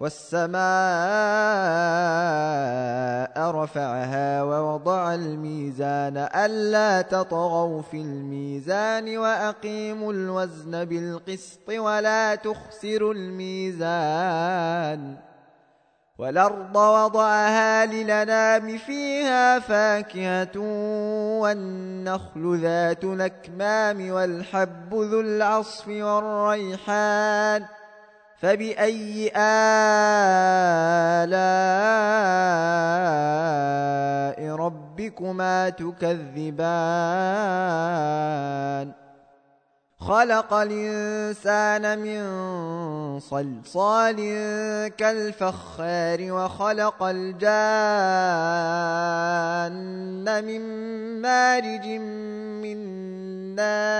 والسماء رفعها ووضع الميزان ألا تطغوا في الميزان وأقيموا الوزن بالقسط ولا تخسروا الميزان والأرض وضعها للنام فيها فاكهة والنخل ذات الأكمام والحب ذو العصف والريحان فبأي آلاء ربكما تكذبان؟ خلق الإنسان من صلصال كالفخار وخلق الجان من مارج من نار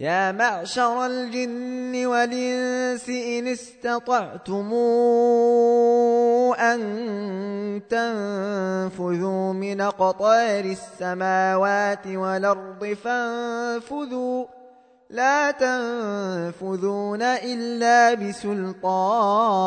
يا معشر الجن والإنس إن استطعتم أن تنفذوا من قطار السماوات والأرض فانفذوا. لا تنفذون إلا بسلطان.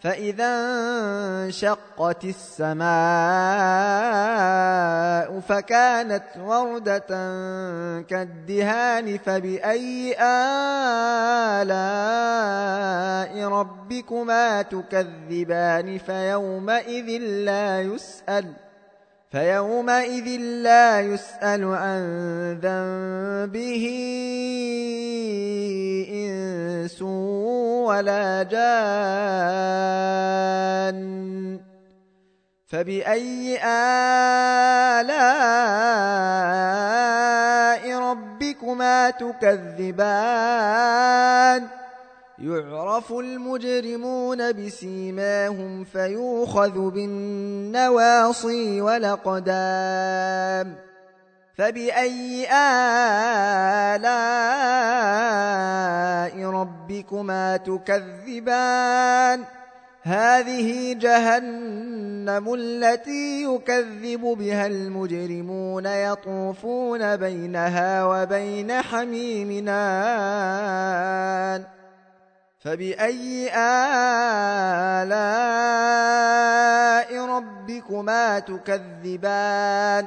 فإذا انشقت السماء فكانت وردة كالدهان فبأي آلاء ربكما تكذبان؟ فيومئذ لا يسأل فيومئذ لا يسأل عن ذنبه إنس ولا جان فبأي آلاء ربكما تكذبان؟ يعرف المجرمون بسيماهم فيوخذ بالنواصي والأقدام. فبأي آلاء ربكما تكذبان هذه جهنم التي يكذب بها المجرمون يطوفون بينها وبين حميمنا فبأي آلاء ربكما تكذبان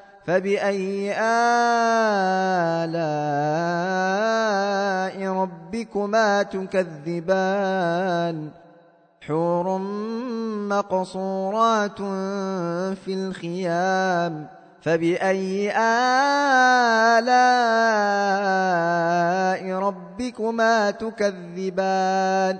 فبأي آلاء ربكما تكذبان حور مقصورات في الخيام فبأي آلاء ربكما تكذبان